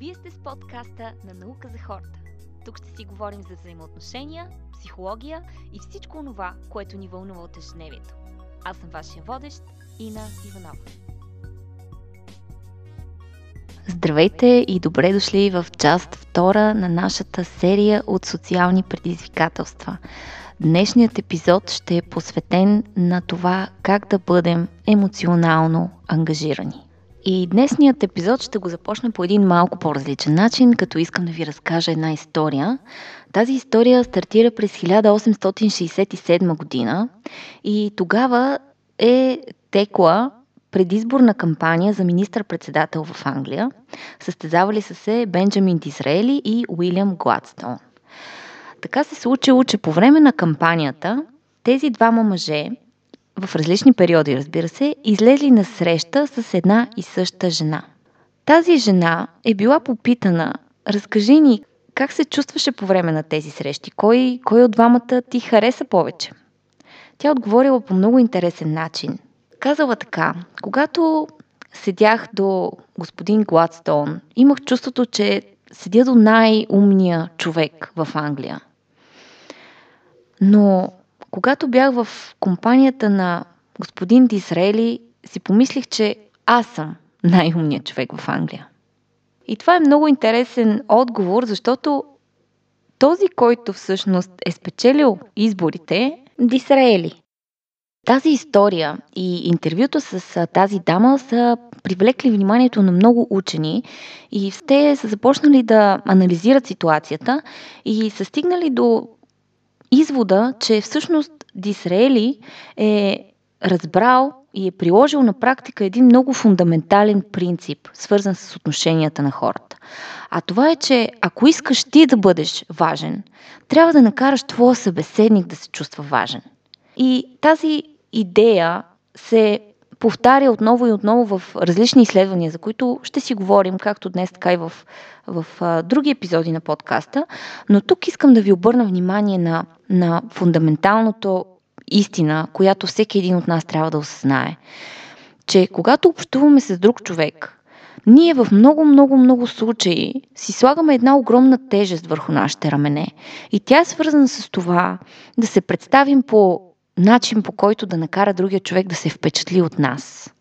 Вие сте с подкаста на Наука за хората. Тук ще си говорим за взаимоотношения, психология и всичко това, което ни вълнува от ежедневието. Аз съм вашия водещ, Ина Иванова. Здравейте и добре дошли в част втора на нашата серия от социални предизвикателства. Днешният епизод ще е посветен на това как да бъдем емоционално ангажирани. И днесният епизод ще го започна по един малко по-различен начин, като искам да ви разкажа една история. Тази история стартира през 1867 година и тогава е текла предизборна кампания за министър-председател в Англия. Състезавали са се Бенджамин Дизраели и Уилям Гладстон. Така се случило, че по време на кампанията тези двама мъже в различни периоди, разбира се, излезли на среща с една и съща жена. Тази жена е била попитана, разкажи ни как се чувстваше по време на тези срещи, кой, кой от двамата ти хареса повече. Тя отговорила по много интересен начин. Казала така, когато седях до господин Гладстон, имах чувството, че седя до най-умния човек в Англия. Но когато бях в компанията на господин Дисрели, си помислих, че аз съм най-умният човек в Англия. И това е много интересен отговор, защото този, който всъщност е спечелил изборите, Дисраели. Тази история и интервюто с тази дама са привлекли вниманието на много учени и те са започнали да анализират ситуацията и са стигнали до извода, че всъщност Дисраели е разбрал и е приложил на практика един много фундаментален принцип, свързан с отношенията на хората. А това е, че ако искаш ти да бъдеш важен, трябва да накараш твоя събеседник да се чувства важен. И тази идея се повтаря отново и отново в различни изследвания, за които ще си говорим както днес, така и в, в а, други епизоди на подкаста. Но тук искам да ви обърна внимание на, на фундаменталното истина, която всеки един от нас трябва да осъзнае. Че когато общуваме с друг човек, ние в много, много, много случаи си слагаме една огромна тежест върху нашите рамене. И тя е свързана с това да се представим по начин по който да накара другия човек да се впечатли от нас.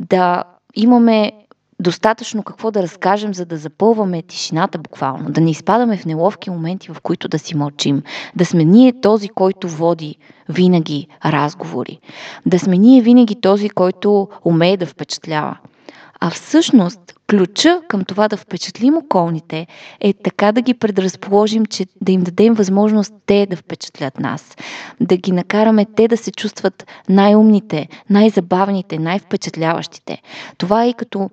Да имаме достатъчно какво да разкажем, за да запълваме тишината буквално, да не изпадаме в неловки моменти, в които да си мълчим, да сме ние този, който води винаги разговори, да сме ние винаги този, който умее да впечатлява. А всъщност ключа към това да впечатлим околните е така да ги предразположим, че да им дадем възможност те да впечатлят нас. Да ги накараме те да се чувстват най-умните, най-забавните, най-впечатляващите. Това е и като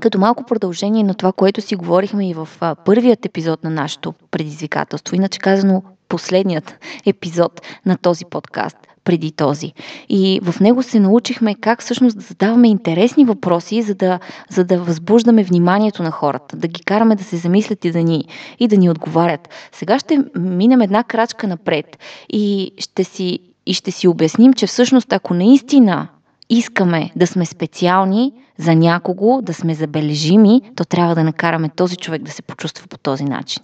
като малко продължение на това, което си говорихме и в първият епизод на нашето предизвикателство, иначе казано последният епизод на този подкаст – преди този. И в него се научихме как всъщност да задаваме интересни въпроси, за да, за да възбуждаме вниманието на хората, да ги караме да се замислят и да ни, и да ни отговарят. Сега ще минем една крачка напред и ще си, и ще си обясним, че всъщност ако наистина искаме да сме специални за някого, да сме забележими, то трябва да накараме този човек да се почувства по този начин.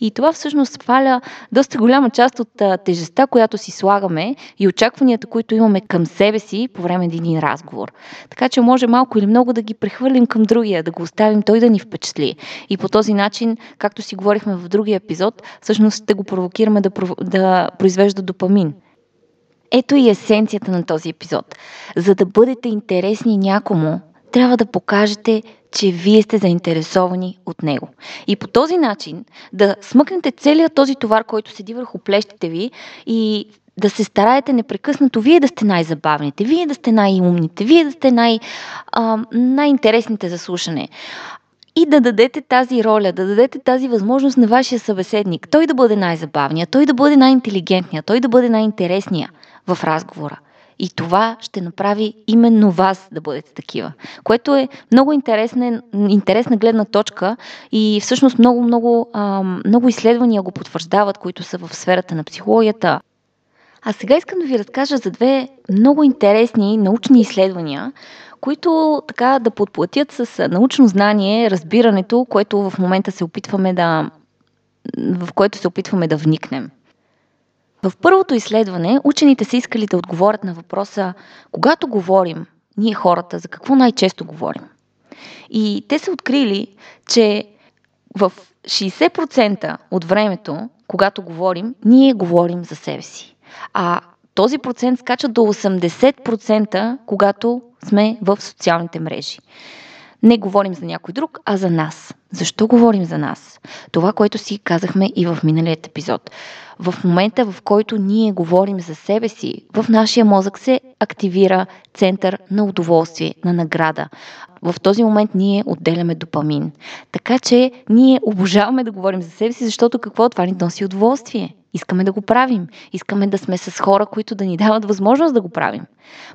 И това всъщност сваля доста голяма част от тежестта, която си слагаме и очакванията, които имаме към себе си по време на един разговор. Така че може малко или много да ги прехвърлим към другия, да го оставим той да ни впечатли. И по този начин, както си говорихме в другия епизод, всъщност ще го провокираме да, да произвежда допамин. Ето и есенцията на този епизод. За да бъдете интересни някому, трябва да покажете че вие сте заинтересовани от него. И по този начин да смъкнете целият този товар, който седи върху плещите ви и да се стараете непрекъснато вие да сте най-забавните, вие да сте най-умните, вие да сте най- а, най-интересните за слушане. И да дадете тази роля, да дадете тази възможност на вашия събеседник. Той да бъде най-забавният, той да бъде най-интелигентният, той да бъде най-интересният в разговора. И това ще направи именно вас да бъдете такива. Което е много интересна, интересна гледна точка и всъщност много, много, много изследвания го потвърждават, които са в сферата на психологията. А сега искам да ви разкажа за две много интересни научни изследвания, които така да подплатят с научно знание разбирането, което в момента се опитваме да в което се опитваме да вникнем. В първото изследване учените са искали да отговорят на въпроса когато говорим, ние хората, за какво най-често говорим. И те са открили, че в 60% от времето, когато говорим, ние говорим за себе си. А този процент скача до 80%, когато сме в социалните мрежи. Не говорим за някой друг, а за нас. Защо говорим за нас? Това, което си казахме и в миналият епизод. В момента, в който ние говорим за себе си, в нашия мозък се активира център на удоволствие, на награда. В този момент ние отделяме допамин. Така че ние обожаваме да говорим за себе си, защото какво това ни носи удоволствие. Искаме да го правим. Искаме да сме с хора, които да ни дават възможност да го правим.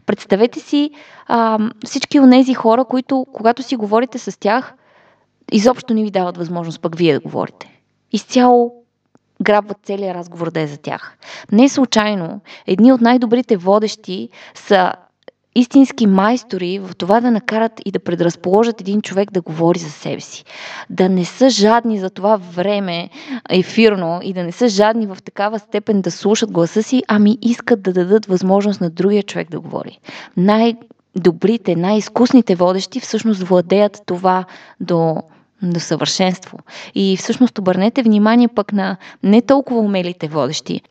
Представете си а, всички от тези хора, които, когато си говорите с тях, изобщо не ви дават възможност пък вие да говорите. Изцяло грабват целият разговор да е за тях. Не случайно, едни от най-добрите водещи са истински майстори в това да накарат и да предразположат един човек да говори за себе си. Да не са жадни за това време ефирно и да не са жадни в такава степен да слушат гласа си, ами искат да дадат възможност на другия човек да говори. Най- добрите, най-изкусните водещи всъщност владеят това до до съвършенство. И всъщност обърнете внимание пък на не толкова умелите водещи.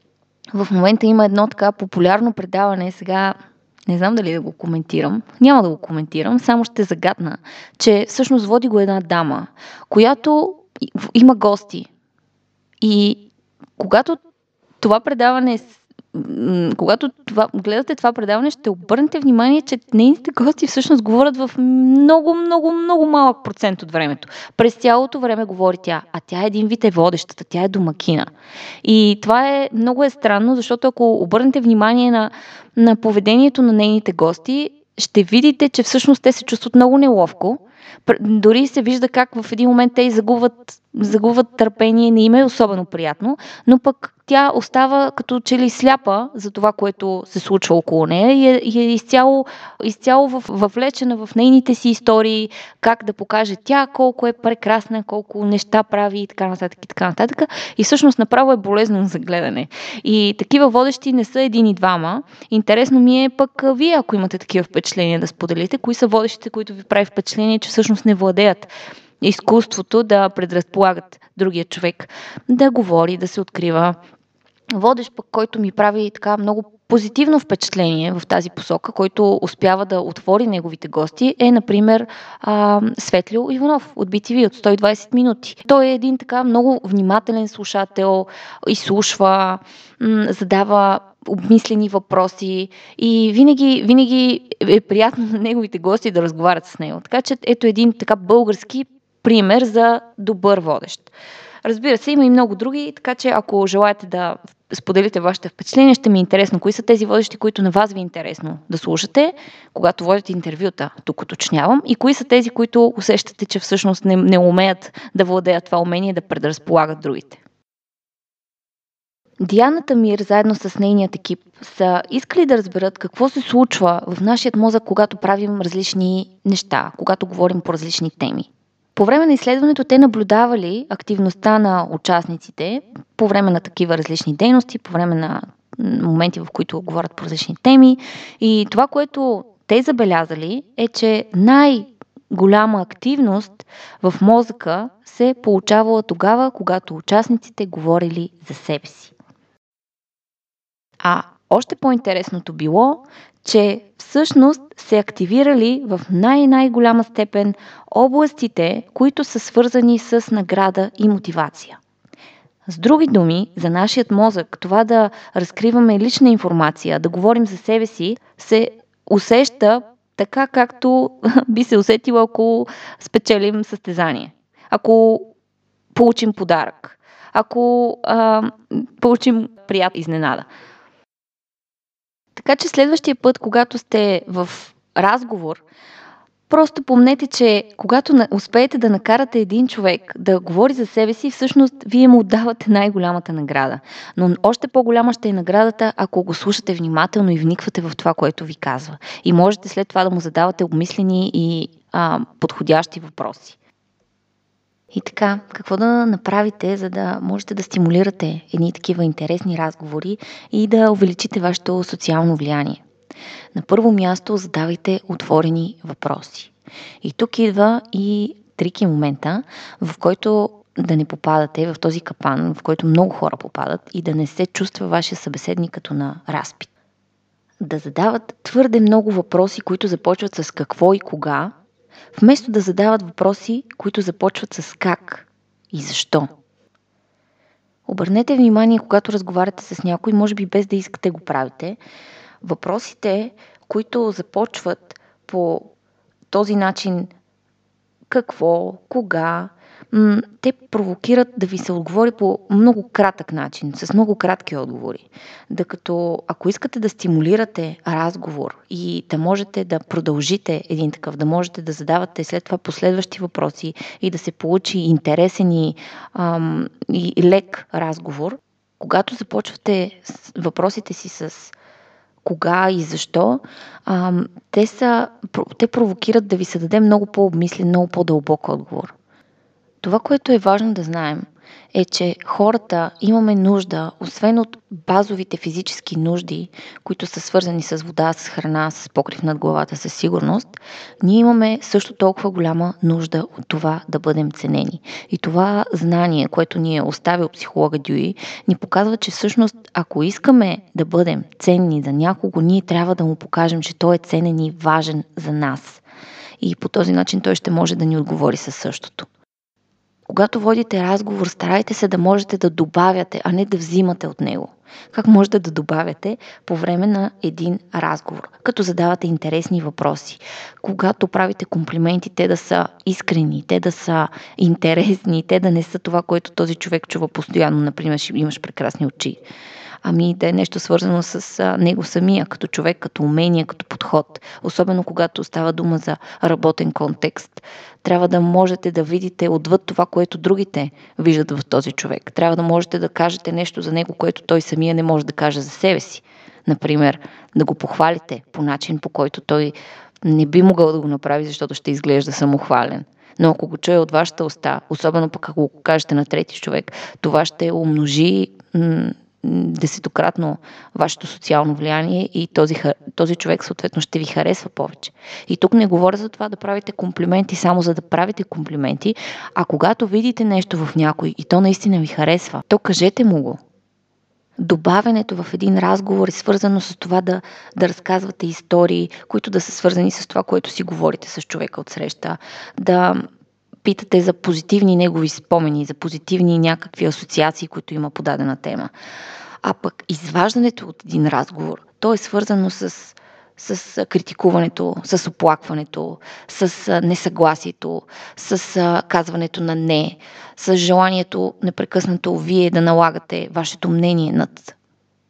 В момента има едно така популярно предаване, сега не знам дали да го коментирам, няма да го коментирам, само ще загадна, че всъщност води го една дама, която има гости. И когато това предаване когато това, гледате това предаване, ще обърнете внимание, че нейните гости всъщност говорят в много, много, много малък процент от времето. През цялото време говори тя, а тя е един вид е водещата, тя е домакина. И това е много е странно, защото ако обърнете внимание на, на поведението на нейните гости, ще видите, че всъщност те се чувстват много неловко. Дори се вижда как в един момент те загубват загубват търпение, не им е особено приятно, но пък тя остава като че ли сляпа за това, което се случва около нея и е, и е изцяло, изцяло въвлечена в нейните си истории, как да покаже тя колко е прекрасна, колко неща прави и така нататък и така нататък. И всъщност направо е болезнено за гледане. И такива водещи не са един и двама. Интересно ми е пък вие, ако имате такива впечатления да споделите, кои са водещите, които ви прави впечатление, че всъщност не владеят изкуството да предразполагат другия човек да говори, да се открива. Водещ пък, който ми прави така много позитивно впечатление в тази посока, който успява да отвори неговите гости, е, например, Светлио Иванов от BTV от 120 минути. Той е един така много внимателен слушател, изслушва, задава обмислени въпроси и винаги, винаги е приятно на неговите гости да разговарят с него. Така че ето един така български пример за добър водещ. Разбира се, има и много други, така че ако желаете да споделите вашите впечатления, ще ми е интересно. Кои са тези водещи, които на вас ви е интересно да слушате, когато водите интервюта, тук уточнявам, и кои са тези, които усещате, че всъщност не, не умеят да владеят това умение да предразполагат другите. Диана Тамир, заедно с нейният екип, са искали да разберат какво се случва в нашия мозък, когато правим различни неща, когато говорим по различни теми. По време на изследването те наблюдавали активността на участниците по време на такива различни дейности, по време на моменти, в които говорят по различни теми. И това, което те забелязали е, че най- голяма активност в мозъка се получавала тогава, когато участниците говорили за себе си. А още по-интересното било, че всъщност се активирали в най-най-голяма степен областите, които са свързани с награда и мотивация. С други думи, за нашият мозък това да разкриваме лична информация, да говорим за себе си, се усеща така, както би се усетило, ако спечелим състезание. Ако получим подарък. Ако а, получим приятна изненада. Така че следващия път, когато сте в разговор, Просто помнете, че когато успеете да накарате един човек да говори за себе си, всъщност вие му отдавате най-голямата награда. Но още по-голяма ще е наградата, ако го слушате внимателно и вниквате в това, което ви казва. И можете след това да му задавате обмислени и а, подходящи въпроси. И така, какво да направите, за да можете да стимулирате едни такива интересни разговори и да увеличите вашето социално влияние? На първо място задавайте отворени въпроси. И тук идва и трики момента, в който да не попадате в този капан, в който много хора попадат и да не се чувства вашия събеседник като на разпит. Да задават твърде много въпроси, които започват с какво и кога, вместо да задават въпроси, които започват с как и защо. Обърнете внимание, когато разговаряте с някой, може би без да искате го правите, въпросите, които започват по този начин какво, кога, те провокират да ви се отговори по много кратък начин, с много кратки отговори. Докато ако искате да стимулирате разговор и да можете да продължите един такъв, да можете да задавате след това последващи въпроси и да се получи интересен и, ам, и лек разговор, когато започвате въпросите си с кога и защо, а, те, са, те провокират да ви се даде много по-обмислен, много по-дълбок отговор. Това, което е важно да знаем, е, че хората имаме нужда, освен от базовите физически нужди, които са свързани с вода, с храна, с покрив над главата, със сигурност, ние имаме също толкова голяма нужда от това да бъдем ценени. И това знание, което ни е оставил психолога Дюи, ни показва, че всъщност, ако искаме да бъдем ценни за някого, ние трябва да му покажем, че той е ценен и важен за нас. И по този начин той ще може да ни отговори със същото. Когато водите разговор, старайте се да можете да добавяте, а не да взимате от него. Как можете да добавяте по време на един разговор, като задавате интересни въпроси. Когато правите комплименти, те да са искрени, те да са интересни, те да не са това, което този човек чува постоянно. Например, имаш прекрасни очи ами да е нещо свързано с него самия, като човек, като умение, като подход. Особено когато става дума за работен контекст. Трябва да можете да видите отвъд това, което другите виждат в този човек. Трябва да можете да кажете нещо за него, което той самия не може да каже за себе си. Например, да го похвалите по начин, по който той не би могъл да го направи, защото ще изглежда самохвален. Но ако го чуе от вашата уста, особено пък ако го кажете на трети човек, това ще умножи м- десетократно вашето социално влияние и този, този човек съответно ще ви харесва повече. И тук не говоря за това да правите комплименти само за да правите комплименти, а когато видите нещо в някой и то наистина ви харесва, то кажете му го. Добавянето в един разговор е свързано с това да, да разказвате истории, които да са свързани с това, което си говорите с човека от среща, да питате за позитивни негови спомени, за позитивни някакви асоциации, които има по дадена тема. А пък изваждането от един разговор, то е свързано с, с критикуването, с оплакването, с несъгласието, с казването на не, с желанието непрекъснато вие да налагате вашето мнение над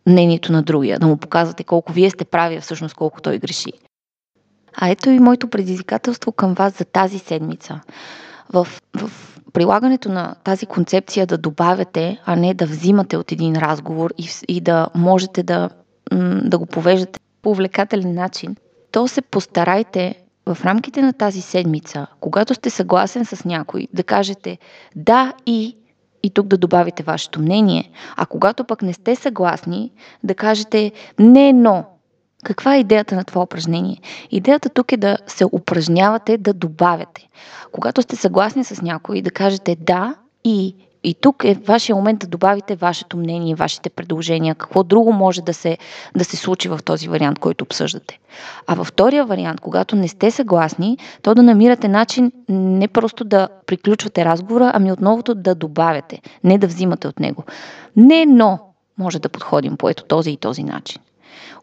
мнението на другия, да му показвате колко вие сте прави, а всъщност колко той греши. А ето и моето предизвикателство към вас за тази седмица в, в прилагането на тази концепция да добавяте, а не да взимате от един разговор и, и да можете да, да го повеждате по увлекателен начин, то се постарайте в рамките на тази седмица, когато сте съгласен с някой, да кажете да и и тук да добавите вашето мнение, а когато пък не сте съгласни, да кажете не, но каква е идеята на това упражнение? Идеята тук е да се упражнявате да добавяте. Когато сте съгласни с някой, да кажете да и и тук е вашия момент да добавите вашето мнение, вашите предложения, какво друго може да се, да се случи в този вариант, който обсъждате. А във втория вариант, когато не сте съгласни, то да намирате начин не просто да приключвате разговора, ами отново да добавяте, не да взимате от него. Не, но може да подходим по ето този и този начин.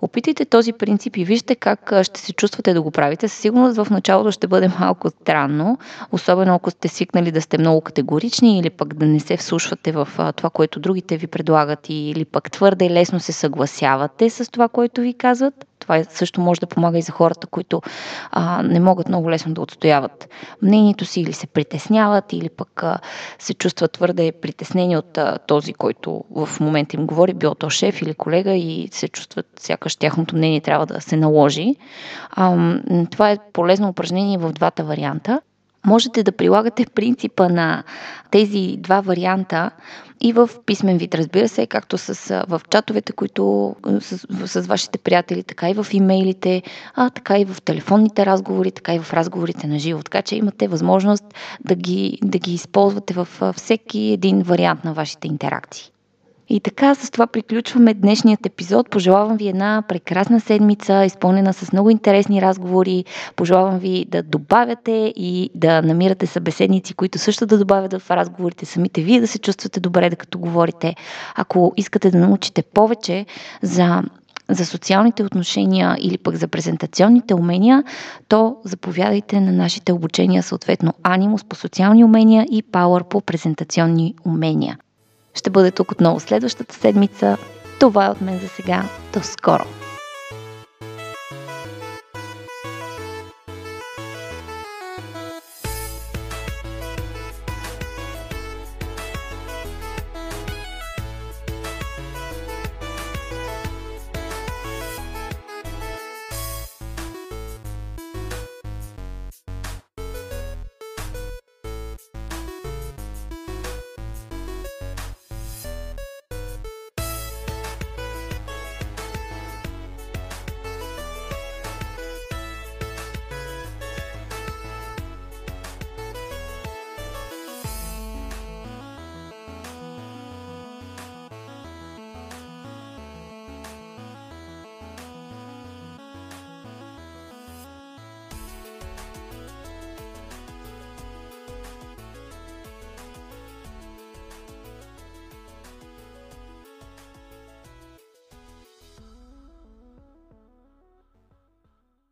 Опитайте този принцип и вижте как ще се чувствате да го правите. Със сигурност в началото ще бъде малко странно, особено ако сте свикнали да сте много категорични или пък да не се вслушвате в това, което другите ви предлагат или пък твърде лесно се съгласявате с това, което ви казват. Това също може да помага и за хората, които а, не могат много лесно да отстояват мнението си или се притесняват, или пък а, се чувстват твърде притеснени от а, този, който в момента им говори, било то шеф или колега и се чувстват сякаш тяхното мнение трябва да се наложи. А, това е полезно упражнение в двата варианта. Можете да прилагате принципа на тези два варианта и в писмен вид, разбира се, както с, в чатовете, които с, с вашите приятели, така и в имейлите, а така и в телефонните разговори, така и в разговорите на живо. Така че имате възможност да ги, да ги използвате във всеки един вариант на вашите интеракции. И така, с това приключваме днешният епизод. Пожелавам ви една прекрасна седмица, изпълнена с много интересни разговори. Пожелавам ви да добавяте и да намирате събеседници, които също да добавят в разговорите, самите вие да се чувствате добре, да като говорите. Ако искате да научите повече за за социалните отношения или пък за презентационните умения, то заповядайте на нашите обучения, съответно Анимус по социални умения и Power по презентационни умения. Ще бъде тук отново следващата седмица. Това е от мен за сега. До скоро!